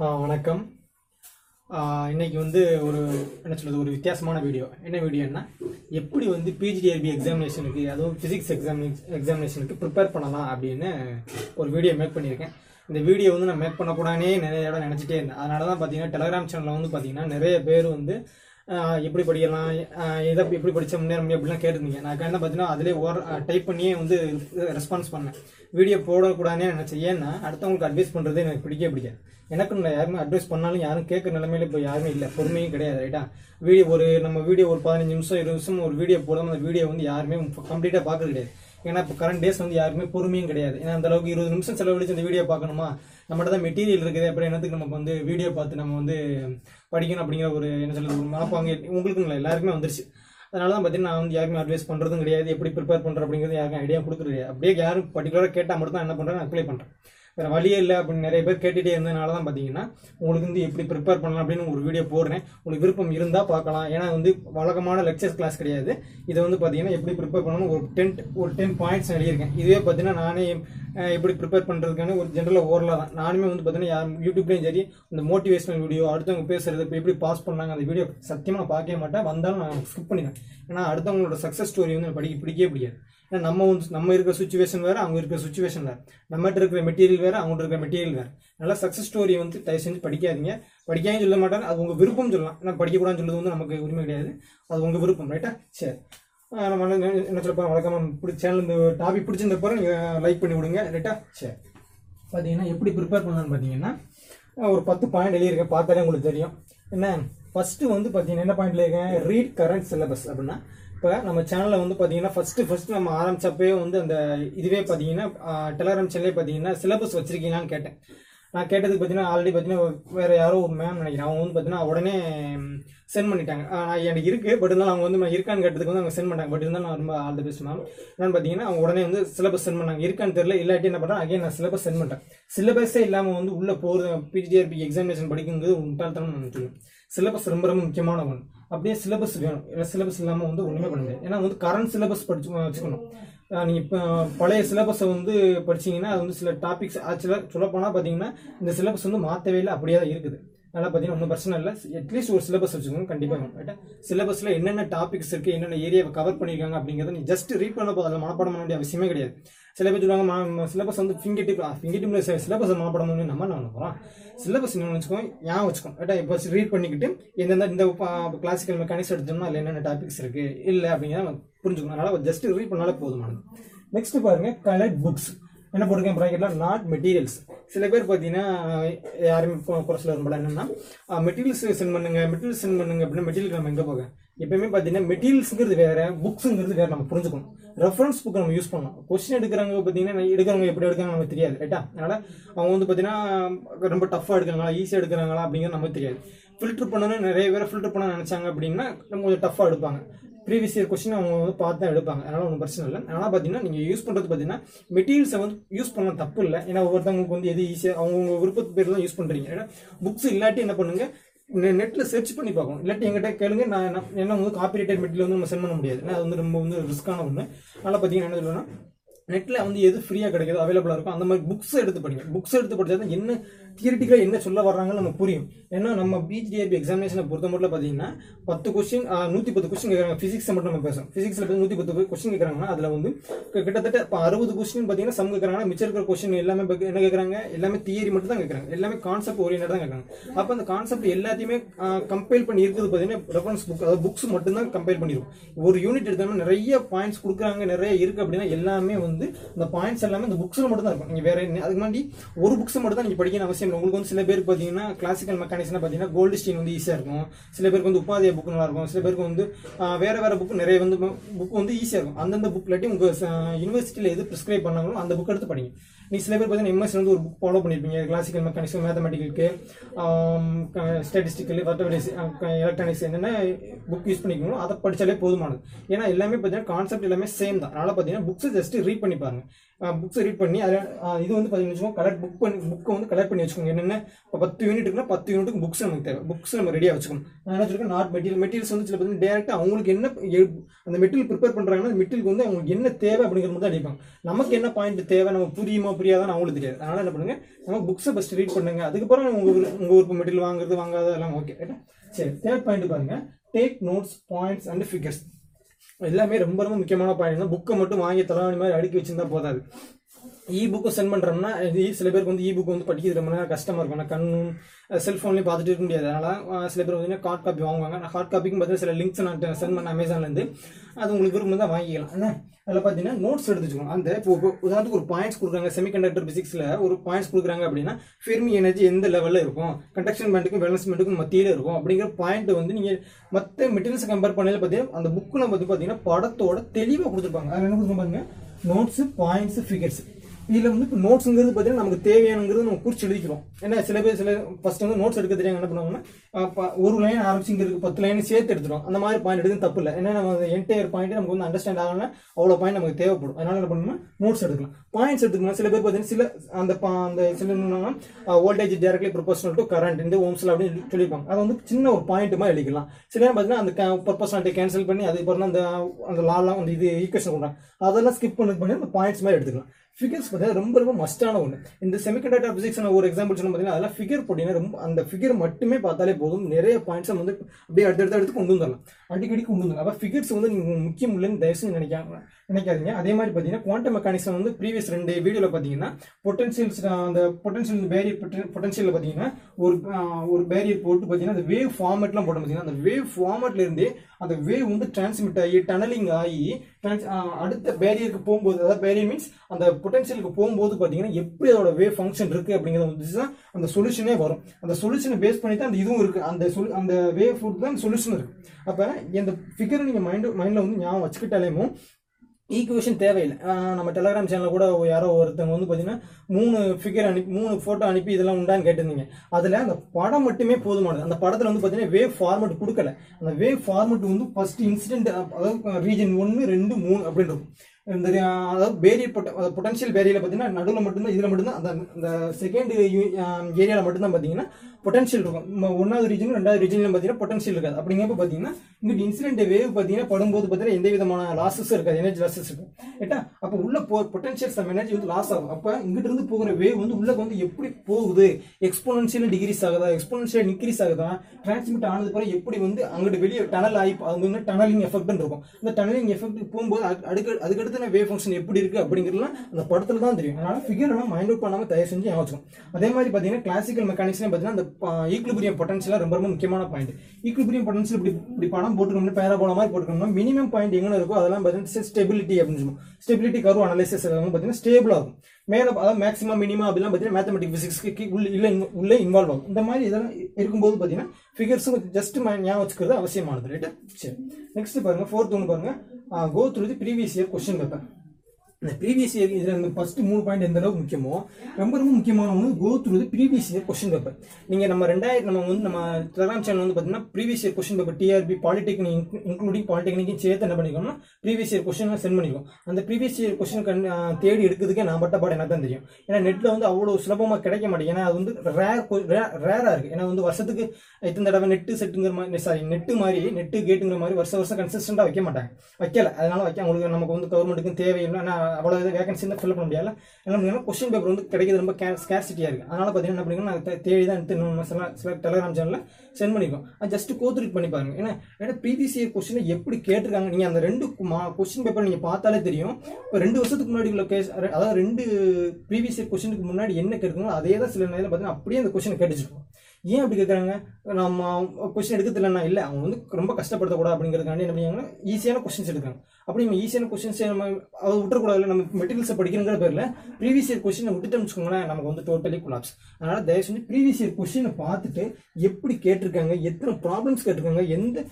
ஆ, வணக்கம். இன்றைக்கி வந்து ஒரு என்ன சொல்கிறது ஒரு வித்தியாசமான வீடியோ என்ன வீடியோன்னா எப்படி வந்து பிஜிடிஆர்பி எக்ஸாமினேஷனுக்கு அதுவும் ஃபிசிக்ஸ் எக்ஸாம் எக்ஸாமினேஷனுக்கு ப்ரிப்பேர் பண்ணலாம் அப்படின்னு ஒரு வீடியோ மேக் பண்ணியிருக்கேன். இந்த வீடியோ வந்து நான் மேக் பண்ணக்கூடானே நிறைய இடம் நினச்சிட்டே இருந்தேன். அதனால தான் பார்த்தீங்கன்னா டெலகிராம் சேனலில் வந்து பார்த்தீங்கன்னா நிறைய பேர் வந்து எப்படி படிக்கலாம்? எதை எப்படி படித்த முன்னேற முடியும் அப்படிலாம் கேட்டிருந்தீங்க. நான் என்ன பார்த்தீங்கன்னா அதிலே ஓர் டைப் பண்ணியே வந்து ரெஸ்பான்ஸ் பண்ணேன். வீடியோ போடக்கூடாதுன்னு நினச்சேன். ஏன்னா அடுத்தவங்களுக்கு அட்வைஸ் பண்ணுறது எனக்கு பிடிக்கவே பிடிக்காது. எனக்கு இல்லை யாருமே அட்வைஸ் பண்ணாலும் யாரும் கேட்குற நிலைமையில இப்போ யாருமே இல்லை. பொறுமையும் கிடையாது ரைட்டா வீடியோ ஒரு நம்ம வீடியோ ஒரு பதினஞ்சு நிமிஷம் இருபது நிமிஷம் ஒரு வீடியோ போடாமல் அந்த வீடியோ வந்து யாருமே கம்ப்ளீட்டாக பார்க்கறது கிடையாது. ஏன்னா இப்போ கரண்ட் டேஸ் வந்து யாருமே பொறுமையும் கிடையாது. ஏன்னா அந்த அளவுக்கு இருபது நிமிஷம் செலவழிச்சு அந்த வீடியோ பார்க்கணுமா? நம்மகிட்ட தான் மெட்டீரியல் இருக்குது. அப்புறம் என்னத்துக்கு நமக்கு வந்து வீடியோ பார்த்து நம்ம வந்து படிக்கணும் அப்படிங்கிற ஒரு என்ன சொல்கிறது ஒரு மனப்பாங்க உங்களுக்குங்களா? எல்லாருக்குமே வந்துருச்சு. அதனால தான் பார்த்தீங்கன்னா நான் வந்து யாருமே அட்வைஸ் பண்ணுறதும் கிடையாது. எப்படி ப்ரிப்பேர் பண்ணுற அப்படிங்கிறது யாருக்கும் ஐடியா கொடுக்குறது அப்படியே யாரும் பர்டிகுலராக கேட்டால் மட்டும் தான் என்ன பண்ணுறேன் அப்ளை பண்ணுறேன் வேறு வழியே இல்லை அப்படின்னு நிறைய பேர் கேட்டுகிட்டே இருந்ததுனால தான் பார்த்தீங்கன்னா உங்களுக்கு வந்து எப்படி ப்ரிப்பேர் பண்ணலாம் அப்படின்னு ஒரு வீடியோ போடுறேன். உங்களுக்கு விருப்பம் இருந்தால் பார்க்கலாம். ஏன்னா வந்து வழக்கமான லெக்சர்ஸ் கிளாஸ் கிடையாது. இதை வந்து பார்த்தீங்கன்னா எப்படி ப்ரிப்பேர் பண்ணணும் ஒரு டென் ஒரு டென் பாயிண்ட்ஸ் எழுதியிருக்கேன். இதுவே பார்த்தீங்கன்னா நானே எப்படி ப்ரிப்பேர் பண்ணுறதுக்கான ஒரு ஜென்ரலாக ஓரலாக தான். நானுமே வந்து பார்த்தீங்கன்னா யார் யூடியூப்லேயும் சரி இந்த மோட்டிவேஷனல் வீடியோ அடுத்தவங்க பேசுறது இப்போ எப்படி பாஸ் பண்ணாங்க அந்த வீடியோ சத்தியமாக நான் பார்க்கவே மாட்டேன். வந்தாலும் நான் ஸ்கிப் பண்ணிடுவேன். ஏன்னா அடுத்தவங்களோட சக்ஸஸ் ஸ்டோரி வந்து படிக்க பிடிக்கவே பிடிக்காது. ஏன்னா நம்ம வந்து நம்ம இருக்கிற சுச்சுவேஷன் வேறு அவங்க இருக்கிற சுச்சுவேஷன் வேறு. நம்மகிட்ட இருக்கிற மெட்டீரியல் வேறு அவங்க இருக்கிற மெட்டீரியல் வேறு. நல்லா சக்ஸஸ் ஸ்டோரி வந்து தயவு செஞ்சு படிக்காதீங்க. படிக்காமல் சொல்ல மாட்டாங்க. அது உங்கள் விருப்பம் சொல்லலாம். ஏன்னா படிக்கக்கூடாதுன்னு சொல்லுறது வந்து நமக்கு உரிமை கிடையாது. அது உங்கள் விருப்பம் ரைட்டா சரி. நம்ம என்ன என்ன சொல்லப்போ வழக்கமாக பிடிச்ச சேனல் இந்த டாபிக் பிடிச்சிருந்த பிறகு நீங்கள் லைக் பண்ணி விடுங்க ரைட்டா சரி. பார்த்தீங்கன்னா எப்படி ப்ரிப்பேர் பண்ணலான்னு பார்த்தீங்கன்னா ஒரு பத்து பாயிண்ட் எழுதியிருக்கேன் பார்த்தாலே உங்களுக்கு தெரியும். என்ன? ஃபஸ்ட்டு வந்து பார்த்தீங்கன்னா என்ன பாயிண்ட்ல இருக்கேன்? ரீட் கரண்ட் சிலபஸ் அப்படின்னா இப்போ நம்ம சேனலில் வந்து பார்த்தீங்கன்னா ஃபஸ்ட்டு ஃபஸ்ட்டு நம்ம ஆரம்பித்தப்பே வந்து அந்த இதுவே பார்த்தீங்கன்னா டெலகிராம் சேனலே பார்த்தீங்கன்னா சிலபஸ் வச்சுருக்கீங்களான்னு கேட்டேன். நான் கேட்டதுக்கு பார்த்தீங்கன்னா ஆல்ரெடி பார்த்தீங்கன்னா வேறு யாரோ ஒரு மேம் நினைக்கிறேன். அவங்க வந்து பார்த்தீங்கன்னா உடனே சென்ட் பண்ணிட்டாங்க. நான் எனக்கு இருக்குது பட் இருந்தாலும் அவங்க வந்து நான் இருக்கான்னு கேட்டதுக்கு வந்து அவங்க சென்ட் பண்ணிட்டாங்க. பட் இருந்தாலும் நான் ரொம்ப ஆல் தி பெஸ்ட் மேம் என்னன்னு பார்த்தீங்கன்னா அவங்க உடனே வந்து சிலபஸ் சென்ட் பண்ணாங்க. இருக்கான்னு தெரியல. இல்லாட்டி என்ன பண்ணுறேன் அகைன் நான் சிலபஸ் சென்ட் பண்ணிட்டேன். சிலபஸே இல்லாமல் வந்து உள்ளே போகிறது பிஜிஆர்பி எக்ஸாமினேஷன் படிக்குங்கிறது முட்டாள்தனம் நான் சொல்லுவேன் சிலபஸ் ரொம்ப ரொம்ப முக்கியமான ஒன்று அப்படியே சிலபஸ் வேணும். சிலபஸ் இல்லாமல் வந்து ஒன்றுமே பண்ண முடியாது. ஏன்னா வந்து கரண்ட் சிலபஸ் படிச்சு வச்சுக்கணும். நீங்கள் இப்போ பழைய சிலபஸை வந்து படிச்சீங்கன்னா அது வந்து சில டாபிக்ஸ் ஆக்சுவலாக சொல்லப்போனால் பார்த்தீங்கன்னா இந்த சிலபஸ் வந்து மாற்றவே இல்லை. அப்படியே தான் இருக்குது. அதனால் பார்த்தீங்கன்னா ஒன்றும் பிரச்சனை இல்லை. அட்லீஸ்ட் ஒரு சிலபஸ் வச்சுக்கோங்க கண்டிப்பாக வேணும். ரைட்டா சிலபஸில் என்னென்ன டாபிக்ஸ் இருக்குது என்னென்ன ஏரியாவை கவர் பண்ணியிருக்காங்க அப்படிங்கிறத நீ ஜஸ்ட் ரீட் பண்ண போதும் அதில் மனப்பாடம் பண்ண வேண்டிய அவசியமே கிடையாது. சில பேர் சொல்லுவாங்க சிலபஸ் வந்து ஃபிங்கர் டிப் ஃபிங்கர் டிப்ல சிலபஸ் மனப்பாடம் பண்ணி நம்ம என்ன சிலபஸ் என்ன வச்சுக்கோங்க ஞாபகம் வச்சுக்கோங்க ரைட்டா இப்போ ரீட் பண்ணிக்கிட்டு எந்தெந்த இந்த கிளாசிக்கல் மெக்கானிக்ஸ் எடுத்தோம்னா அதில் என்னென்ன டாபிக்ஸ் இருக்குது இல்லை அப்படிங்கிறத நம்ம புரிஞ்சுக்கணும். அதனால் ஜஸ்ட் ரீட் பண்ணாலே போதுமானது. நெக்ஸ்ட் பாருங்க கலெக்ட் புக்ஸ் என்ன போட்டிருக்கேன் ப்ராக்கெட்ல நாட் மெட்டீரியல்ஸ் சில பேர் பார்த்தீங்கன்னா யாருமே கு- குறைச்சல வரும்போது என்னென்னா மெட்டீரியல்ஸ் சென்ட் பண்ணுங்க மெட்டீரியல்ஸ் சென்ட் பண்ணுங்க அப்படின்னா மெட்டீரியல் நம்ம எங்கே போக? எப்பயுமே பார்த்தீங்கன்னா மெட்டீரியல்ஸுங்கிறது வேறு புக்ஸுங்கிறது வேறு நம்ம புரிஞ்சுக்கணும். ரெஃபரன்ஸ் புக் நம்ம யூஸ் பண்ணணும். கொஸ்டின் எடுக்கிறவங்க பார்த்தீங்கன்னா எடுக்கிறவங்க எப்படி எடுக்கிறாங்க நமக்கு தெரியாது ரைட்டா அதனால் அவங்க வந்து பார்த்தீங்கன்னா ரொம்ப டஃப்பாக எடுக்கிறாங்களா ஈஸியாக எடுக்கிறாங்களா அப்படிங்கிறது நமக்கு தெரியாது. ஃபில்டர் பண்ணணும்னு நிறைய பேர் ஃபில்டர் பண்ண நினச்சாங்க அப்படின்னா நம்ம கொஞ்சம் டஃப்பாக எடுப்பாங்க. ப்ரீவியஸ் இயர் கொஸ்டின் அவங்க வந்து பார்த்து தான் எடுப்பாங்க. அதனால் ஒன்றும் பிரச்சனை இல்லை. அதனால் பார்த்தீங்கன்னா நீங்கள் யூஸ் பண்ணுறது பார்த்தீங்கன்னா மெட்டீரியல்ஸை வந்து யூஸ் பண்ண தப்பு இல்லை. ஏன்னா ஒவ்வொருத்தவங்களுக்கு வந்து எது ஈஸியாக அவங்கவுங்க விருப்பத்து பேர் தான் யூஸ் பண்ணுறீங்க ஏன்னா புக்ஸ் இல்லாட்டி என்ன பண்ணுங்க நெட்டில் சர்ச் பண்ணி பார்க்கணும். இல்லாட்டி எங்கிட்ட கேளுங்க நான் என்ன- வந்து வந்து காப்பிரைட்டட் மெட்டீரியல் வந்து நம்ம சென்ட் பண்ண முடியாது. ஏன்னா அது வந்து ரொம்ப வந்து ரிஸ்க்கான ஒன்று அதனால் பார்த்தீங்கன்னா என்ன சொல்லணும்னா நெட்டில் வந்து எது ஃப்ரீயாக கிடைக்குதோ அவைலபிளாக இருக்கும் அந்த மாதிரி புக்ஸ் எடுத்து படிங்க. புக்ஸ் எடுத்து படித்தா தான் என்ன தியரிட்டிக்கலாக என்ன சொல்ல வர்றாங்கன்னு நம்ம புரியும். ஏன்னா நம்ம பிஜிடிஆர்பி எக்ஸாமினேஷனை பொறுத்த மட்டும் பார்த்தீங்கன்னா பத்து கொஸ்டின் நூற்றி பத்து கொஸ்டின் கேட்குறாங்க ஃபிசிக்ஸை மட்டும் நம்ம பேசுகிறோம் ஃபிசிக்ஸில் வந்து நூற்றி பத்து கொஸ்டின் கேட்குறாங்கன்னா அதில் வந்து கிட்டத்தட்ட இப்போ அறுபது கொஸ்டின் பார்த்தீங்கன்னா சம் கேட்குறாங்கன்னா மிச்சம் இருக்கிற கொஸ்டின் எல்லாமே என்ன கேட்குறாங்க எல்லாமே தியரி மட்டும் தான் கேட்குறாங்க எல்லாமே கான்செப்ட் ஓரியன்டாக தான் கேட்குறாங்க அப்போ அந்த கான்செப்ட் எல்லாத்தையுமே கம்பைல் பண்ணி இருக்குது பார்த்தீங்கன்னா ரெஃபரன்ஸ் புக் அதாவது புக்ஸ் மட்டும் தான் கம்பைல் பண்ணிடுவோம். ஒரு யூனிட் எடுத்தோம்னா நிறைய பாயிண்ட்ஸ் கொடுக்குறாங்க நிறைய இருக்குது அப்படின்னா எல்லாமே வந்து வந்து இந்த பாயிண்ட்ஸ் எல்லாமே இந்த புக்ஸில் மட்டும் தான் இருக்கும். நீங்கள் வேற என்ன- அதுக்கு முன்னாடி ஒரு புக்ஸ் மட்டும் தான் நீங்கள் படிக்கணும் அவசியம் இல்லை. உங்களுக்கு வந்து சில பேருக்கு பார்த்தீங்கன்னா கிளாசிக்கல் மெக்கானிக்ஸ்னா பார்த்தீங்கன்னா கோல்டு ஸ்டீன் வந்து ஈஸியாக இருக்கும். சில பேருக்கு வந்து உபாதிய புக் நல்லா இருக்கும். சில பேருக்கு வந்து வேற வேற புக் நிறைய வந்து புக் வந்து ஈஸியாக இருக்கும். அந்தந்த புக் இல்லாட்டி உங்கள் யூனிவர்சிட்டியில் எது ப்ரிஸ்கிரைப் பண்ணாங்களோ அந்த புக் எடுத்து படிங்க. நீ சில பேர் பார்த்தீங்கன்னா எம்எஸ் வந்து ஒரு புக் ஃபாலோ பண்ணியிருப்பீங்க கிளாசிக்கல் மெக்கானிக்ஸ் மேத்தமெட்டிக்கலுக்கு ஸ்டாட்டிஸ்டிக்கல் வர்த்தவடிஸ் எலக்ட்ரானிக்ஸ் என்னென்ன புக் யூஸ் பண்ணிக்கணும் அதை படிச்சாலே போதுமானது. ஏன்னா எல்லாமே பார்த்தீங்கன்னா கான்செப்ட் எல்லாமே சேம் தான். அதனால் பார்த்தீங்கன்னா புக்ஸை ஜஸ்ட் ரீட் பண்ணி பாருங்கள் புக்ஸை ரீட் பண்ணி அதில் இது வந்து பார்த்தீங்கன்னு வச்சுக்கோங்க கலெக்ட் புக் பண்ணி புக்கை வந்து கலெக்ட் பண்ணி வச்சுக்கோங்க. என்னென்ன? இப்போ பத்து யூனிட் இருக்குன்னா பத்து யூனிட்டுக்கு புக்ஸ் நமக்கு தேவை. புக்ஸ் நம்ம ரெடியாக வச்சுக்கணும். நான் என்ன சொல்லிருக்கேன் நாட் மெட்டீரியல் மெட்டீரியல்ஸ் வந்து சில பார்த்தீங்கன்னா டேரெக்டாக அவங்களுக்கு என்ன அந்த மெட்டீரியல் ப்ரிப்பேர் பண்ணுறாங்கன்னா அந்த வந்து அவங்களுக்கு என்ன தேவை அப்படிங்கிறது மட்டும் தான் அடிப்பாங்க. நமக்கு என்ன பாயிண்ட் தேவை? நம்ம புரியுமா புரியாதான்னு அவங்களுக்கு தெரியாது. அதனால் என்ன பண்ணுங்க நம்ம புக்ஸை ஃபஸ்ட் ரீட் பண்ணுங்க. அதுக்கப்புறம் உங்கள் உங்கள் ஊருக்கு மெட்டீரியல் வாங்குறது வாங்காத எல்லாம் ஓகே சரி தேர்ட் பாயிண்ட் பாருங்க. Take notes points and figures எல்லாமே ரொம்ப ரொம்ப முக்கியமான பாயிண்ட் தான் புக்கை மட்டும் வாங்கி தலைவணி மாதிரி அடுக்கி வச்சிருந்தா போதாது. இ புக்கு சென்ட் பண்ணுறோம்னா சில பேருக்கு வந்து இ புக் வந்து படிக்கிறது ரொம்ப நேரம் கஷ்டமாக இருக்கும். ஆனால் கண்ணும் செல்ஃபோன்லேயும் பார்த்துட்டு இருக்க முடியாது. அதனால் சில பேர் வந்து ஹார்ட் காப்பி வாங்குவாங்க. நான் ஹார்ட் காப்பிக்கும் பார்த்தீங்கன்னா சில லிங்க்ஸ் நான் சென்ட் பண்ண அமேசான்லேருந்து அது உங்களுக்கு விரும்பம் தான் வாங்கிக்கலாம். ஆனால் அதில் பார்த்தீங்கன்னா நோட்ஸ் எடுத்து அந்த இப்போ உதாரணத்துக்கு ஒரு பாயிண்ட்ஸ் கொடுக்குறாங்க. செமிகண்டக்டர் பிசிக்ஸில் ஒரு பாயிண்ட்ஸ் கொடுக்குறாங்க அப்படின்னா ஃபெர்மி எனர்ஜி எந்த லெவலில் இருக்கும்? கண்டக்ஷன் பேண்ட்டுக்கும் பேலன்ஸ் பேண்ட்டுக்கும் மத்தியில் இருக்கும். அப்படிங்கிற பாயிண்ட் வந்து நீங்கள் மற்ற மெட்டீரியல்ஸ் கம்பேர் பண்ணல பார்த்தீங்கன்னா அந்த புக்கில் வந்து பார்த்தீங்கன்னா படத்தோட தெளிவாக கொடுத்துருப்பாங்க. அதில் என்ன கொடுத்துருப்பாங்க பாருங்க நோட்ஸ் பாயிண்ட்ஸ் ஃபிகர்ஸ் இதில் வந்து இப்போ நோட்ஸுங்கிறது பார்த்தீங்கன்னா நமக்கு தேவையானங்கிறது நம்ம குறிச்சு எழுதிக்கிறோம். ஏன்னா சில பேர் சில ஃபர்ஸ்ட் வந்து நோட்ஸ் எடுக்க தெரியாங்க என்ன பண்ணுவாங்கன்னா ஒரு லைன் ஆரம்பிச்சுங்கிறது பத்து லைன் சேர்த்து எடுத்துடும் அந்த மாதிரி பாயிண்ட் எடுத்து தப்பு இல்லை. ஏன்னா நம்ம என்டையர் பாயிண்ட் நமக்கு வந்து அண்டர்ஸ்டாண்ட் ஆகணும்னா அவ்வளோ பாயிண்ட் நமக்கு தேவைப்படும். அதனால என்ன பண்ணணும்னா நோட்ஸ் எடுத்துக்கலாம் பாயிண்ட்ஸ் எடுத்துக்கலாம் சில பேர் பார்த்தீங்கன்னா சில அந்த பா- அந்த சில voltage directly proportional to current இந்த ஓம்ஸ்ல அப்படின்னு சொல்லியிருப்பாங்க. அதை வந்து சின்ன ஒரு பாயிண்ட் மாதிரி எழுதிக்கலாம். சில நேரம் பார்த்தீங்கன்னா அந்த பர்பஸ் கேன்சல் பண்ணி அதுக்கப்புறம் அந்த அந்த லாலாம் அந்த இது ஈக்குவேஷன் கொடுறாங்க அதெல்லாம் ஸ்கிப் பண்ணி பண்ணி அந்த பாயிண்ட்ஸ் மாதிரி எடுத்துக்கலாம். ஃபிகர்ஸ் பார்த்தீங்கன்னா ரொம்ப ரொம்ப மஸ்டான ஒன்று இந்த செமிகண்டக்டர் நான் ஒரு எக்ஸாம்பிள் சொன்ன பார்த்தீங்கன்னா அதெல்லாம் ஃபிகர் போட்டிங்கன்னா ரொம்ப அந்த ஃபிகர் மட்டுமே பார்த்தாலே போதும். நிறைய பாயிண்ட்ஸை வந்து அப்படியே அடுத்தடுத்து எடுத்து கொண்டு வந்துடலாம். அடிக்கடி கொண்டு வந்துடலாம். அப்போ ஃபிகர்ஸ் வந்து நீங்கள் முக்கியம் இல்லைன்னு தயவுசு செஞ்சு நினைக்காம நினைக்காதீங்க. அதே மாதிரி பார்த்தீங்கன்னா குவாண்டம் மெக்கானிசம் வந்து ப்ரீவியஸ் ரெண்டு வீடியோவில் பார்த்தீங்கன்னா பொட்டன்ஷியல்ஸ் அந்த பொட்டன்சியல் பேரியர் பொட்டன்ஷியலில் பார்த்தீங்கன்னா ஒரு ஒரு பேரியர் போட்டு பார்த்தீங்கன்னா அந்த வேவ் ஃபார்மேட்லாம் போட்டு பார்த்தீங்கன்னா அந்த வேவ் ஃபார்மேட்ல இருந்தே அந்த வேவ் வந்து டிரான்ஸ்மிட் ஆகி டனலிங் ஆகி அடுத்த பேரியருக்கு போகும்போது அதாவது பேரியர் மீன்ஸ் அந்த பொட்டன்சியலுக்கு போகும்போது பார்த்தீங்கன்னா எப்படி அதோட வேவ் ஃபங்க்ஷன் இருக்குது அப்படிங்கிறத வந்து தான் அந்த சொல்யூஷனே வரும். அந்த சொல்யூஷனை பேஸ் பண்ணி தான் அந்த இதுவும் இருக்குது அந்த சொல் அந்த வேவ் ஃபுட் தான் சொல்யூஷன் இருக்குது அப்போ இந்த ஃபிகரை நீங்கள் மைண்டு மைண்டில் வந்து ஞாபகம் வச்சுக்கிட்டாலேயும் ஈக்குவேஷன் தேவையில்லை. நம்ம டெலகிராம் சேனலில் கூட யாரோ ஒருத்தவங்க வந்து பார்த்தீங்கன்னா மூணு ஃபிகர் அனுப்பி மூணு ஃபோட்டோ அனுப்பி இதெல்லாம் உண்டான்னு கேட்டிருந்தீங்க. அதில் அந்த படம் மட்டுமே போதுமானது. அந்த படத்தில் வந்து பார்த்தீங்கன்னா வேவ் ஃபார்மெட் கொடுக்கல. அந்த வேவ் ஃபார்மெட் வந்து ஃபஸ்ட் இன்சிடென்ட் அதாவது ரீஜன் ஒன்று ரெண்டு மூணு அப்படின்றது. இந்த அதாவது பேரியர் பொட்டன்ஷியல் பேரியரில் பார்த்தீங்கன்னா நடுவில் மட்டும்தான் இதில் மட்டும்தான் அந்த அந்த செகண்ட் ஏரியாவில் மட்டும்தான் பார்த்தீங்கன்னா பொட்டன்ஷியல் இருக்கும். ஒன்றாவது ரீஜன் ரெண்டாவது ரீஜன்ல பார்த்தீங்கன்னா பொட்டன்ஷியல் இருக்காது. அப்படிங்கிறப்ப பார்த்தீங்கன்னா இங்கிட்டு இன்சிடென்ட் வேவ் பார்த்தீங்கன்னா படும்போது பார்த்தீங்கன்னா எந்த விதமான லாஸஸும் இருக்காது. எனர்ஜி லாஸஸ் இருக்கும் ஏட்டா அப்போ உள்ள போ பொட்டன்ஷியல் சம் எனர்ஜி வந்து லாஸ் ஆகும். அப்போ இங்கிட்ட இருந்து போகிற வேவ் வந்து உள்ளே வந்து எப்படி போகுது? எக்ஸ்போனன்ஷியல் டிகிரிஸ் ஆகுதா? எக்ஸ்போனன்ஷியல் இன்க்ரீஸ் ஆகுதா? டிரான்ஸ்மிட் ஆனது பிறகு எப்படி வந்து அங்கிட்டு வெளியே டனல் ஆகி அது வந்து டனலிங் எஃபெக்ட் இருக்கும். இந்த டனலிங் எஃபெக்ட் போகும்போது அடுக்க அதுக்கு அதுக்கடுத்து வேவ் ஃபங்க்ஷன் எப்படி இருக்கு அப்படிங்கிறதுலாம் அந்த படத்துல தான் தெரியும். அதனால ஃபிகர் எல்லாம் மைண்ட் அவுட் பண்ணாம தயவு செஞ்சு ஞாபகம் அதே மாதிரி பார்த்தீங்கன்னா கிளாசிக்கல் மெக்கானிக்ஸ்லாம் பார்த்தீங்கன்னா அந்த ஈக்குலிபிரியம் பொட்டன்ஷியலாக ரொம்ப ரொம்ப முக்கியமான பாயிண்ட் ஈக்குலிபிரியம் பொட்டன்ஷியல் இப்படி இப்படி படம் போட்டுக்கணும்னா பேராபோலா மாதிரி போட்டுக்கணும்னா மினிமம் பாயிண்ட் எங்கே இருக்கோ அதெல்லாம் பார்த்தீங்கன்னா ஸ்டெபிலிட்டி அப்படின்னு சொல்லுவோம். ஸ்டெபிலிட்டி கரு அனலைசிஸ் வந்து பார்த்தீங்கன்னா ஸ்டேபிள் ஆகும் மேலே அதாவது மேக்ஸிமம் மினிமம் அப்படிலாம் பார்த்தீங்கன்னா மேத்தமெட்டிக் ஃபிசிக்ஸ்க்கு உள்ள இல்லை உள்ளே இன்வால்வ் ஆகும். இந்த மாதிரி இதெல்லாம் இருக்கும்போது பார்த்தீங்கன்னா ஃபிகர்ஸும் ஜஸ்ட் ஞாபகம் வச்சுக்கிறது அவசியமானது. ரைட்டு சரி. நெக்ஸ்ட் பாருங்க ஃபோர்த் ஒன்று பாருங்க. Go through the previous year question paper இந்த ப்ரீவியஸ் இயர் இதில் இந்த ஃபர்ஸ்ட் மூணு பாயிண்ட் எந்த அளவுக்கு முக்கியமோ ரொம்ப ரொம்ப முக்கியமான ஒன்று go through previous year question paper நீங்கள் நம்ம ரெண்டாயிரம் நம்ம வந்து நம்ம டெலகிராம் சேனல் வந்து பார்த்தீங்கன்னா previous year question paper TRB polytechnic including பாலிடெக்னிக்கும் சேர்த்து என்ன பண்ணிக்கோம்னா ப்ரீவியஸ் இயர் கொஸ்டின் சென்ட் பண்ணிக்கோம் அந்த ப்ரீவியஸ் இயர் கொஸ்டின் கண் தேடி எடுக்கிறதுக்கே நான் பட்ட பாடம் எனக்கு தான் தெரியும். ஏன்னா நெட்டில் வந்து அவ்வளோ சுலபமாக கிடைக்க மாட்டேங்குது. ஏன்னா அது வந்து ரேர் ரேராக இருக்குது ஏன்னா வந்து வருஷத்துக்கு இத்தனை தடவை நெட்டு செட்டுங்கிற மாதிரி சாரி நெட்டு மாதிரி நெட்டு கேட்டுங்கிற மாதிரி வருஷம் வருஷம் கன்சிஸ்டண்டாக வைக்க மாட்டாங்க. வைக்கல. அதனால வைக்க அவங்களுக்கு நமக்கு வந்து கவர்மெண்ட்டுக்கும் தேவையில்லை. ஆனால் அவ்வளோ இது வேகன்சி வந்து ஃபில் பண்ண முடியல என்ன பண்ணுங்கன்னா கொஸ்டின் பேப்பர் வந்து கிடைக்கிறது ரொம்ப ஸ்கேர்சிட்டியாக இருக்குது அதனால் பார்த்தீங்கன்னா என்ன பண்ணிக்கணும் நான் தேடி தான் எடுத்து நம்ம சில சில டெலிகிராம் சேனலில் சென்ட் பண்ணிக்கோம் அது ஜஸ்ட் கோத்ரீட் பண்ணி பாருங்க. ஏன்னா ஏன்னா பிபிசிஏ கொஸ்டினை எப்படி கேட்டிருக்காங்க நீங்கள் அந்த ரெண்டு மா கொஸ்டின் பேப்பர் நீங்கள் பார்த்தாலே தெரியும். இப்போ ரெண்டு வருஷத்துக்கு முன்னாடி உள்ள கேஸ் அதாவது ரெண்டு ப்ரீவியஸ் கொஸ்டினுக்கு முன்னாடி என்ன கேட்குறாங்களோ அதே தான் சில நேரம் பார்த்தீங்கன்னா அப்படியே அந்த கொஸ்டின் கேட்டுச்சிருக்கோம் ஏன் அப்படி கேட்குறாங்க நம்ம கொஸ்டின் எடுக்கிறதுலன்னா இல்லை அவங்க வந்து ரொம்ப கஷ்டப்படுத்தக்கூடாது அப்படிங்கிறதுக்காண்டி என்ன பண்ணுவாங்க ஈஸியான கொஸ்டின்ஸ் எடுக்கிறாங்க. அப்படி நம்ம ஈஸியான கொஸ்டின்ஸ் நம்ம அதை விட்டுறக்கூடாது நம்ம மெட்டீரியல்ஸை படிக்கிறங்கிற பேரில் ப்ரீவியஸ் இயர் கொஸ்டினை விட்டுட்டோம்னு வச்சுக்கோங்களேன் நமக்கு வந்து டோட்டலி குலாப்ஸ் அதனால் தயவு செஞ்சு ப்ரீவியஸ் இயர் கொஸ்டினை பார்த்துட்டு எப்படி கேட்டிருக்காங்க எத்தனை ப்ராப்ளம்ஸ் கேட்டிருக்காங்க எந்த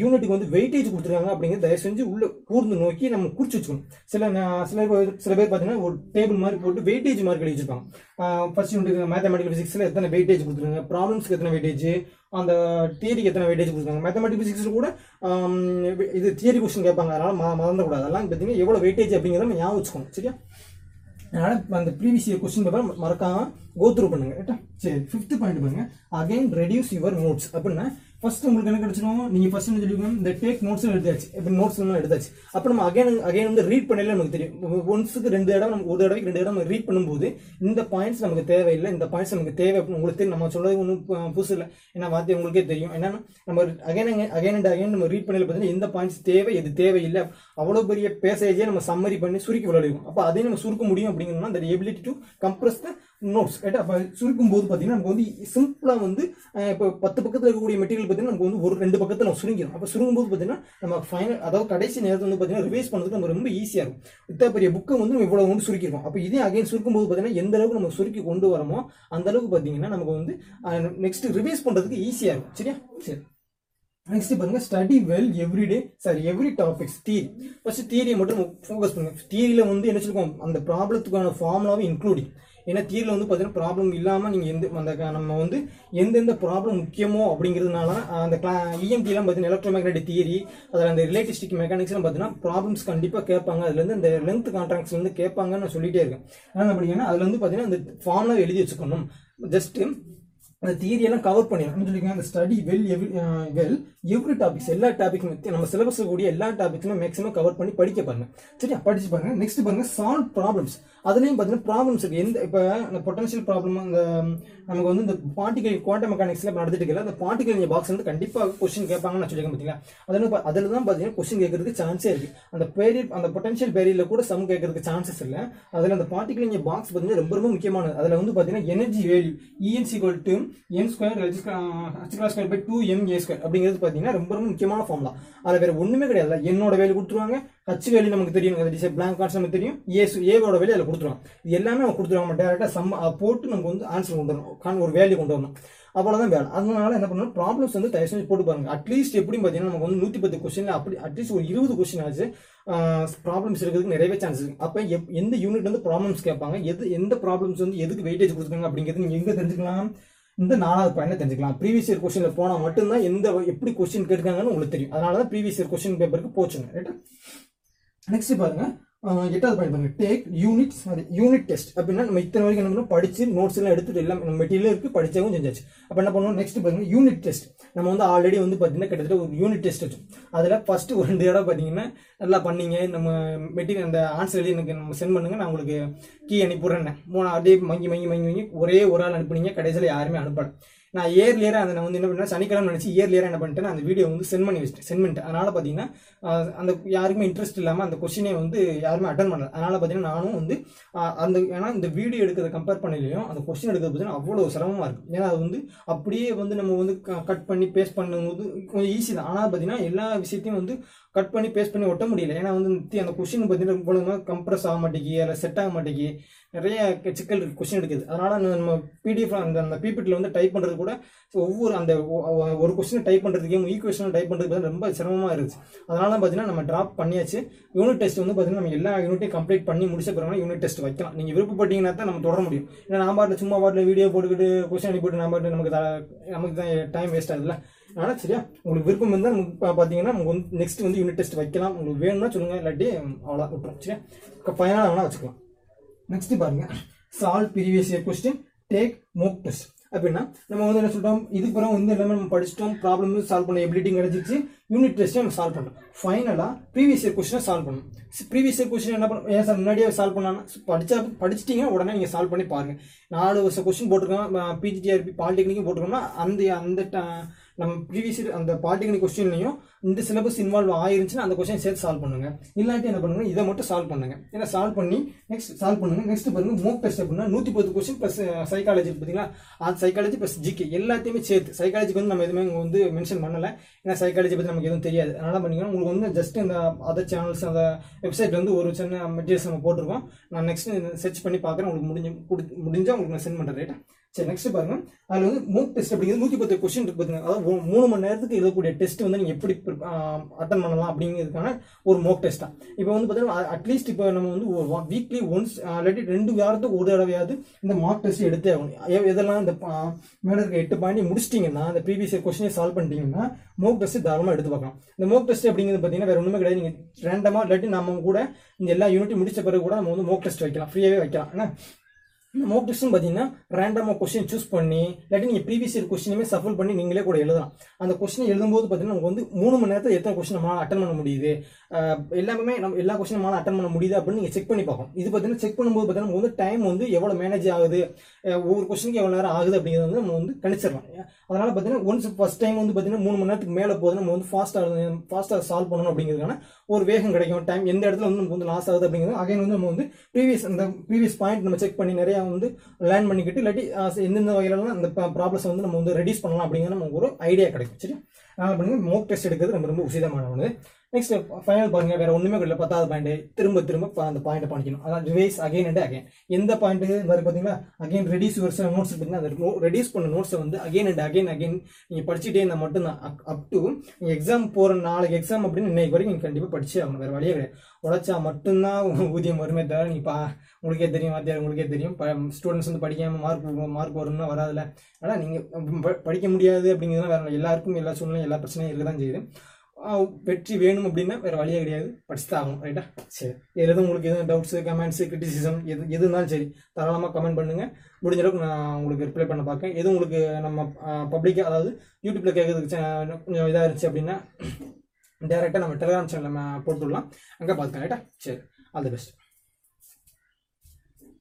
யூனிட்டுக்கு வந்து வெயிட்டேஜ் கொடுத்துருக்காங்க அப்படிங்கிறது தயவு செஞ்சு உள்ள கூர்ந்து நோக்கி நம்ம குறிச்சு வச்சுக்கணும். சில சில பேர் சில பேர் பார்த்தீங்கன்னா ஒரு டேபிள் மாதிரி போட்டு வெயிட்டேஜ் மார்க் எழுதி வச்சிருப்பாங்க. ஃபர்ஸ்ட் யூனிட் மேத்தமெட்டிக்கல் ஃபிசிக்ஸில் எத்தனை வெயிட்டேஜ் கொடுத்துருங்க ப்ராப்ளம்ஸ்க்கு எத்தனை வெயிட்டேஜ் அந்த தியரிக்கு எத்தனை வெயிட்டேஜ் கொடுத்துருக்காங்க? மேத்தமெட்டிக் ஃபிசிக்ஸில் கூட இது தியரி கொஸ்டின் கேட்பாங்க. அதனால் ம- மறந்துடக்கூடாது. அதெல்லாம் பார்த்தீங்கன்னா எவ்வளோ வெயிட்டேஜ் அப்படிங்கிறத நம்ம ஞாபகம் வச்சுக்கணும் சரியா? அதனால் அந்த ப்ரீவியஸ் இயர் கொஸ்டின் பேப்பர் மறக்காமல் கோத்ரூ பண்ணுங்க. கேட்டா சரி ஃபிஃப்த் பாயிண்ட் பாருங்க. அகைன் ரெடியூஸ் யுவர் நோட்ஸ் அப்படின்னா ஃபர்ஸ்ட் உங்களுக்கு என்ன கிடைச்சிடும் நீங்க ஃபர்ஸ்ட் என்ன சொல்லிக்கணும் இந்த டேக் நோட்ஸ் எடுத்தாச்சு. இப்போ நோட்ஸ் எல்லாம் எடுத்தாச்சு. அப்போ நம்ம அகைன் அகைன் வந்து ரீட் பண்ணல நமக்கு தெரியும். ஒன்ஸுக்கு ரெண்டு இடம் நமக்கு ஒரு தடவைக்கு ரெண்டு இடம் ரீட் பண்ணும்போது இந்த பாயிண்ட்ஸ் நமக்கு தேவையில்லை. இந்த பாயிண்ட்ஸ் நமக்கு தேவை அப்படின்னு உங்களுக்கு தெரியும். நம்ம சொல்றது ஒன்றும் புதுசு இல்லை. ஏன்னா வார்த்தை உங்களுக்கே தெரியும். என்னன்னா நம்ம அகைன் அகைன் அண்ட் அகைன் நம்ம ரீட் பண்ணல பார்த்தீங்கன்னா இந்த பாயிண்ட்ஸ் தேவை எது தேவையில்லை. அவ்வளோ பெரிய பேசேஜே நம்ம சம்மரி பண்ணி சுருக்கி விளையாடுவோம் அப்போ அதையும் நம்ம சுருக்க முடியும் அப்படிங்கிறோம்னா அந்த ability to compress the notes ரைட்டா அப்போ சுருக்கும் போது பார்த்தீங்கன்னா நமக்கு வந்து சிம்பிளாக வந்து இப்போ பத்து பக்கத்தில் இருக்கக்கூடிய மெட்டீரியல் பார்த்தீங்கன்னா நமக்கு வந்து ஒரு ரெண்டு பக்கத்தில் நம்ம சுருங்கிடும் அப்போ சுருங்கும் போது பார்த்தீங்கன்னா நம்ம ஃபைனல் அதாவது கடைசி நேரத்தில் வந்து பார்த்தீங்கன்னா ரிவைஸ் பண்ணுறதுக்கு நம்ம ரொம்ப ஈஸியாக இருக்கும். இத்தனை பெரிய புக்கை வந்து நம்ம இவ்வளோ வந்து சுருக்கிருக்கோம். அப்போ இதே அகைன் சுருக்கும் போது பார்த்தீங்கன்னா எந்த அளவுக்கு நம்ம சுருக்கி கொண்டு வரமோ அந்த அளவுக்கு பார்த்தீங்கன்னா நமக்கு வந்து நெக்ஸ்ட் ரிவைஸ் பண்ணுறதுக்கு ஈஸியாக இருக்கும். சரியா? சரி. நெக்ஸ்ட் பாருங்க study well everyday sorry every topics theory first தியரியை மட்டும் ஃபோக்கஸ் பண்ணுங்க. தியரியில வந்து என்ன சொல்லுவோம்? அந்த ப்ராப்ளத்துக்கான ஃபார்முலாவும் இன்க்ளூடிங் ஏன்னா தியரியில் வந்து பார்த்தீங்கன்னா ப்ராப்ளம் இல்லாமல் நீங்கள் எந்த அந்த நம்ம வந்து எந்தெந்த ப்ராப்ளம் முக்கியமோ அப்படிங்கிறதுனால அந்த கிளா இஎம்டிலாம் பார்த்தீங்கன்னா எலக்ட்ரோமேக்னெட்டிக் தியரி அதில் அந்த ரிலேட்டிஸ்டிக் மெக்கானிக்ஸ்லாம் பார்த்தீங்கன்னா ப்ராப்ளம்ஸ் கண்டிப்பாக கேட்பாங்க. அதுலேருந்து அந்த லென்த் கான்ட்ராக்ட்ஸ் வந்து கேட்பாங்கன்னு நான் சொல்லிகிட்டே இருக்கேன். ஆனால் அப்படிங்கன்னா அதில் வந்து பார்த்தீங்கன்னா அந்த ஃபார்ம்லாம் எழுதி வச்சுக்கணும். ஜஸ்ட்டு அந்த தியரியெல்லாம் கவர் பண்ணிடும் சொல்லிக்கோங்க அந்த study well every well every topics எல்லா டாபிக் நம்ம சிலபஸ் கூடிய எல்லா டாபிக்ஸுமே மேக்ஸிமம் கவர் பண்ணி படிக்க பாருங்க. சரியா? படிச்சு பாருங்க. நெக்ஸ்ட் பாருங்க சால்வ் ப்ராப்ளம்ஸ் அதுலேயும் பார்த்தீங்கன்னா ப்ராப்ளம்ஸ் இருக்கு. எந்த இப்போ இந்த பொட்டன்ஷியல் ப்ராப்ளம் அந்த நமக்கு வந்து இந்த பார்ட்டிகல் குவாண்டம் மெக்கானிக்ஸ்ல இப்போ நடந்துட்டு இருக்கல அந்த பார்ட்டிகல் இந்த பாக்ஸ் வந்து கண்டிப்பாக கொஸ்டின் கேட்பாங்கன்னு நான் சொல்லியிருக்கேன் பார்த்தீங்களா அதில் அதில் தான் பார்த்தீங்கன்னா கொஸ்டின் கேட்கறதுக்கு சான்ஸே இருக்கு. அந்த பேரியட் அந்த பொட்டன்ஷியல் பேரியரில் கூட சம் கேட்கறதுக்கு சான்சஸ் இல்லை. அதில் அந்த பார்ட்டிகல் இந்த பாக்ஸ் பார்த்தீங்கன்னா ரொம்ப ரொம்ப முக்கியமானது. அதில் வந்து பார்த்தீங்கன்னா energy value ENC equal to n square h square by two m a square அப்படிங்கிறது பார்த்தீங்கன்னா ரொம்ப ரொம்ப முக்கியமான ஃபார்ம் தான். அதில் வேறு ஒன்றுமே கிடையாது. என்னோட வேலை கொடுத்துருவாங்க. ஹச் வேலி நமக்கு தெரியும். அது டிசை பிளாங்க் கார்ட்ஸ் நமக்கு தெரியும். ஏ ஏவோட வேலை அதில் கொடுத்துருவாங்க. இது எல்லாமே நம்ம கொடுத்துருவாங்க டேரெக்டாக சம் போட்டு நமக்கு வந்து ஆன்சர் கொண்டு வரணும். கான் ஒரு வேல்யூ கொண்டு வரணும். அவ்வளோதான் வேலை. அதனால என்ன பண்ணணும்? ப்ராப்ளம்ஸ் வந்து தயவு செஞ்சு போட்டு பாருங்க. அட்லீஸ்ட் எப்படி பார்த்தீங்கன்னா நமக்கு வந்து நூற்றி பத்து கொஸ்டின் அப்படி அட்லீஸ்ட் ஒரு இருபது கொஸ்டின் ஆச்சு. ப்ராப்ளம்ஸ் இருக்கிறதுக்கு நிறையவே சான்ஸ் இருக்கு. அப்போ எந்த யூனிட் வந்து ப்ராப்ளம்ஸ் கேட்பாங்க? எது எந்த ப்ராப்ளம்ஸ் வந்து எதுக்கு வெயிட்டேஜ் கொடுத்துருக்காங்க அப்படிங்கிறது நீங்கள் எங்கே தெரிஞ்சுக்கலாம்? இந்த நாலாவது பாயிண்ட் தெரிஞ்சுக்கலாம். ப்ரீவியஸ் இயர் கொஸ்டின்ல போனால் மட்டும்தான் எந்த எப்படி கொஸ்டின் கேட்காங்கன்னு உங்களுக்கு தெரியும். அதனால தான் ப்ரீவியஸ் இயர் கொஸ்டின் பேப்பருக்கு போச்சுங்க. ரைட்டா நெக்ஸ்ட் பாருங்க. எட்டாவது பாயிண்ட் பாருங்க. டேக் யூனிட் அது யூனிட் டெஸ்ட் அப்படின்னா நம்ம இத்தனை வரைக்கும் என்ன பண்ணணும்? படிச்சு நோட்ஸ் எல்லாம் எடுத்துட்டு எல்லாம் நம்ம மெட்டீரியல் இருக்கு படிச்சாவும் செஞ்சாச்சு. அப்போ என்ன பண்ணுவோம்? நெக்ஸ்ட் பாருங்க யூனிட் டெஸ்ட் நம்ம வந்து ஆல்ரெடி வந்து பார்த்தீங்கன்னா கிட்டத்தட்ட ஒரு யூனிட் டெஸ்ட் வச்சோம். அதில் ஃபர்ஸ்ட் ஒரு ரெண்டு இடம் பார்த்தீங்கன்னா நல்லா பண்ணீங்க. நம்ம மெட்டீரியல் அந்த ஆன்சர் எழுதி எனக்கு நம்ம சென்ட் பண்ணுங்க. நான் உங்களுக்கு கீ அனுப்பிடுறேன் மூணு அப்படியே மங்கி மங்கி மங்கி மங்கி ஒரே ஒரு ஆள் அனுப்புனீங்க. கடைசியில் யாருமே அனுப்பலை. நான் இயர்லியராக அதை நான் வந்து என்ன பண்ணேன் சனிக்கிழமை நினச்சி இயர்லியராக என்ன பண்ணிட்டேன் அந்த வீடியோ வந்து சென்ட் பண்ணி வச்சிட்டேன். சென்ட் பண்ணிட்டேன் அதனால் பார்த்தீங்கன்னா அந்த யாருக்குமே இன்ட்ரெஸ்ட் இல்லாமல் அந்த கொஸ்டினை வந்து யாருமே அட்டன் பண்ணல. அதனால் பார்த்தீங்கன்னா நானும் வந்து அந்த ஏன்னா இந்த வீடியோ எடுக்கிறத கம்பேர் பண்ணலையும் அந்த கொஸ்டின் எடுக்கிறது பார்த்தீங்கன்னா அவ்வளோ சிரமமாக இருக்கும் ஏன்னா அது வந்து அப்படியே வந்து நம்ம வந்து கட் பண்ணி பேஸ்ட் பண்ணும்போது கொஞ்சம் ஈஸி தான். ஆனால் பார்த்தீங்கன்னா எல்லா விஷயத்தையும் வந்து கட் பண்ணி பேஸ்ட் பண்ணி ஒட்ட முடியல. ஏன்னா வந்து தி- அந்த கொஷின் பார்த்தீங்கன்னா கம்ப்ரஸ் ஆக மாட்டேங்கி அதில் செட் ஆக மாட்டேங்கி நிறைய சிக்கல் கொஷின் எடுக்குது அதனால் அந்த நம்ம பிடிஎஃப் அந்த அந்த பிபிடியில் வந்து டைப் பண்ணுறது கூட ஒவ்வொரு அந்த ஒரு கொஷினை டைப் பண்ணுறதுக்கே ஈக்குவேஷன் டைப் பண்ணுறதுக்கு ரொம்ப சிரமமாக இருந்துச்சு. அதனால தான் பார்த்தீங்கன்னா நம்ம ட்ராப் பண்ணியாச்சு. யூனிட் டெஸ்ட் வந்து பார்த்தீங்கன்னா நம்ம எல்லா யூனிட்டையும் கம்ப்ளீட் பண்ணி முடிச்ச பிறகு யூனிட் டெஸ்ட் வைக்கலாம். நீங்கள் விருப்பப்பட்டீங்கன்னா தான் நம்ம தொடர முடியும். ஏன்னா நான் பாட்டில் சும்மா பாட்டில் வீடியோ போட்டுக்கிட்டு கொஸ்டின் அனுப்பிட்டு நான் பாட்டு நமக்கு நமக்கு தான் டைம் வேஸ்ட் ஆகுதுல்ல. ஆனால் சரியா. உங்களுக்கு விருப்பம் இருந்தால் நமக்கு பார்த்தீங்கன்னா நமக்கு வந்து நெக்ஸ்ட் வந்து யூனிட் டெஸ்ட் வைக்கலாம். உங்களுக்கு வேணும்னா சொல்லுங்கள் இல்லாட்டி அவ்வளோ விட்டுரும் சரியா? ஃபைனலாக வேணால் வச்சுக்கலாம். நெக்ஸ்ட் பாருங்கள் solve previous year question take mock test அப்படின்னா நம்ம வந்து என்ன சொல்கிறோம் இதுக்கு பிறகு வந்து எல்லாமே நம்ம படிச்சிட்டோம். ப்ராப்ளம் சால்வ் பண்ண எபிலிட்டி கிடைச்சிச்சு யூனிட் டெஸ்ட்டை நம்ம சால்வ் பண்ணோம். ஃபைனலாக ப்ரீவியஸ் இயர் கொஸ்டினை சால்வ் பண்ணணும் ப்ரீவியஸ் இயர் கொஸ்டின் என்ன பண்ண ஏன் சார் முன்னாடியே சால்வ் பண்ணாங்க படிச்சா படிச்சிட்டிங்க உடனே நீங்கள் சால்வ் பண்ணி பாருங்கள் நாலு வருஷம் கொஸ்டின் போட்டிருக்கோம். பிஜிடிஆர்பி பாலிடெக்னிக்கும் போட்டிருக்கோம்னா அந்த அந்த ட- நம்ம ப்ரீவியஸ் அந்த பாலிடெக்னிக் கொஸ்டின்லையும் இந்த சிலபஸ் இன்வால்வ் ஆயிருந்துச்சுன்னா அந்த கொஸ்டின் சேர்த்து சால்வ் பண்ணுங்க. இல்லாட்டி என்ன பண்ணுங்க? இதை மட்டும் சால்வ் பண்ணுங்க. ஏன்னா சால்வ் பண்ணி நெக்ஸ்ட் சால்வ் பண்ணுங்க. நெக்ஸ்ட் பாருங்க மோக் டெஸ்ட் அப்படின்னா நூற்றி பத்து கொஸ்டின் ப்ளஸ் சைக்காலஜி பார்த்தீங்களா அது சைக்காலஜி ப்ளஸ் ஜிகே எல்லாத்தையுமே சேர்த்து சைக்காலஜிக்கு வந்து நம்ம எதுவுமே வந்து மென்ஷன் பண்ணலை. ஏன்னா சைக்காலஜி பற்றி நமக்கு எதுவும் தெரியாது. அதனால பண்ணிங்கன்னா உங்களுக்கு வந்து ஜஸ்ட் இந்த அதர் சேனல்ஸ் அந்த வெப்சைட்ல வந்து ஒரு சின்ன மெட்டீரியல்ஸ் நம்ம போட்டிருக்கோம். நான் நெக்ஸ்ட் சர்ச் பண்ணி பார்க்குறேன். உங்களுக்கு முடிஞ்சு முடிஞ்சால் உங்களுக்கு நான் சென்ட் பண்ணுறேன் ரைட்டா சரி நெக்ஸ்ட் பாருங்க. அதில் வந்து மூக் டெஸ்ட் அப்படிங்கிறது நூற்றி பத்து கொஸ்டின் இருக்கு பார்த்தீங்கன்னா அதாவது ஒரு மூணு மணி நேரத்துக்கு எழுதக்கூடிய டெஸ்ட் வந்து நீங்கள் எப்படி அட்டன் பண்ணலாம் அப்படிங்கிறதுக்கான ஒரு மோக் டெஸ்ட் தான். இப்போ வந்து பார்த்தீங்கன்னா அட்லீஸ்ட் இப்போ நம்ம வந்து ஒரு வீக்லி ஒன்ஸ் இல்லாட்டி ரெண்டு வாரத்துக்கு ஒரு தடவையாவது இந்த மார்க் டெஸ்ட் எடுத்தே ஆகணும். எ- எதெல்லாம் இந்த மேடம் இருக்க எட்டு பாயிண்ட் முடிச்சிட்டிங்கன்னா அந்த ப்ரீவியஸ் கொஸ்டினை சால்வ் பண்ணிட்டீங்கன்னா மோக் டெஸ்ட் தாராளமாக எடுத்து பார்க்கலாம். இந்த மோக் டெஸ்ட் அப்படிங்கிறது பார்த்தீங்கன்னா வேறு ஒன்றுமே கிடையாது. நீங்கள் ரேண்டமாக இல்லாட்டி நம்ம கூட இந்த எல்லா யூனிட்டும் முடிச்ச பிறகு கூட நம்ம வந்து மோக் டெஸ்ட் வைக்கலாம். ஃப்ரீயாகவே வைக்கலாம். ஏன்னா இந்த மோக் டெஸ்ட்னு பார்த்தீங்கன்னா ரேண்டமாக கொஸ்டின் சூஸ் பண்ணி இல்லாட்டி நீங்கள் ப்ரீவியஸ் இயர் கொஸ்டினுமே சஃபல் பண்ணி நீங்களே கூட எழுதலாம். அந்த கொஸ்டினை எழுதும்போது பார்த்தீங்கன்னா நமக்கு வந்து மூணு மணி நேரத்தில் எத்தனை கொஸ்டின் நம்மளால் அட்டன் பண்ண முடியுது? எல்லாமே நம்ம எல்லா கொஸ்டின் நம்மளால் அட்டன் பண்ண முடியுது அப்படின்னு நீங்கள் செக் பண்ணி பார்க்கணும். இது பார்த்தீங்கன்னா செக் பண்ணும்போது பார்த்தீங்கன்னா நமக்கு வந்து டைம் வந்து எவ்வளோ மேனேஜ் ஆகுது? ஒவ்வொரு கொஸ்டினுக்கு எவ்வளோ நேரம் ஆகுது அப்படிங்கிறது வந்து நம்ம வந்து கணிச்சிடலாம். அதனால் பார்த்தீங்கன்னா ஒன்ஸ் ஃபஸ்ட் டைம் வந்து பார்த்தீங்கன்னா மூணு மணி நேரத்துக்கு மேலே போகுது நம்ம வந்து ஃபாஸ்ட்டாக ஃபாஸ்ட்டாக சால்வ் பண்ணணும் அப்படிங்கிறதுக்கான ஒரு வேகம் கிடைக்கும். டைம் எந்த இடத்துல வந்து நமக்கு வந்து லாஸ் ஆகுது அப்படிங்கிறது அகைன் வந்து நம்ம வந்து ப்ரீவியஸ் அந்த ப்ரீவியஸ் பாயிண்ட் நம்ம செக் பண்ணி நிறையா வந்து லேர்ன் பண்ணிக்கிட்டு இல்லாட்டி எந்தெந்த வகையிலலாம் அந்த ப்ராப்ளம்ஸை வந்து நம்ம வந்து ரெடியூஸ் பண்ணலாம் அப்படிங்கிற நமக்கு ஒரு ஐடியா கிடைக்கும் சரி? அதனால் பண்ணுங்க மோக் டெஸ்ட் எடுக்கிறது ரொம்ப ரொம்ப உசிதமான ஒன்று நெக்ஸ்ட் ஃபைனல் பாருங்க வேற ஒன்றுமே இல்லை பத்தாவது பாயிண்ட் திரும்ப திரும்ப ப- அந்த பாயிண்ட் பண்ணிக்கணும். அதான் ரிவைஸ் அகைன் அண்ட் அகைன் எந்த பாயிண்ட் மாதிரி பார்த்தீங்கன்னா அகைன் ரெடியூஸ் யுவர் நோட்ஸ் பார்த்தீங்கன்னா அந்த ரெடியூஸ் பண்ண நோட்ஸை வந்து அகைன் அண்ட் அகைன் அகைன் நீங்கள் படிச்சுட்டே இருந்தால் மட்டும்தான். அப் டு நீங்கள் எக்ஸாம் போகிற நாளைக்கு எக்ஸாம் அப்படின்னு இன்னைக்கு வரைக்கும் நீங்கள் கண்டிப்பாக படிச்சே ஆகணும். வேறு வழியே கிடையாது. உழைச்சா மட்டும்தான் ஊதியம் வருமே தவிர நீ பா உங்களுக்கே தெரியும் வாத்தியார் உங்களுக்கே தெரியும். ஸ்டூடெண்ட்ஸ் வந்து படிக்காமல் மார்க் மார்க் வரும்னா வராதுல ஆனால் நீங்கள் படிக்க முடியாது அப்படிங்கிறது வேற எல்லாருக்கும் எல்லா சூழ்நிலையும் எல்லா பிரச்சனையும் இருக்க தான் செய்யுது வெற்றி வேணும் அப்படின்னா வேறு வழியே கிடையாது. படிச்சு தான் ஆகும் ரைட்டா சரி. இதுல எதுவும் உங்களுக்கு எதுவும் டவுட்ஸு கமெண்ட்ஸு கிரிட்டிசிசம் எது எது இருந்தாலும் சரி தாராளமாக கமெண்ட் பண்ணுங்கள் முடிஞ்ச அளவுக்கு நான் உங்களுக்கு ரிப்ளை பண்ண பார்க்கேன் எதுவும் உங்களுக்கு நம்ம பப்ளிக்காக அதாவது யூடியூப்பில் கேட்கறதுக்கு சே- கொஞ்சம் இதாக இருந்துச்சு அப்படின்னா டேரெக்டாக நம்ம டெலிகிராம் சேனலில் நம்ம போட்டுடலாம். அங்கே பார்த்துக்கலாம் ரைட்டா சரி. All the best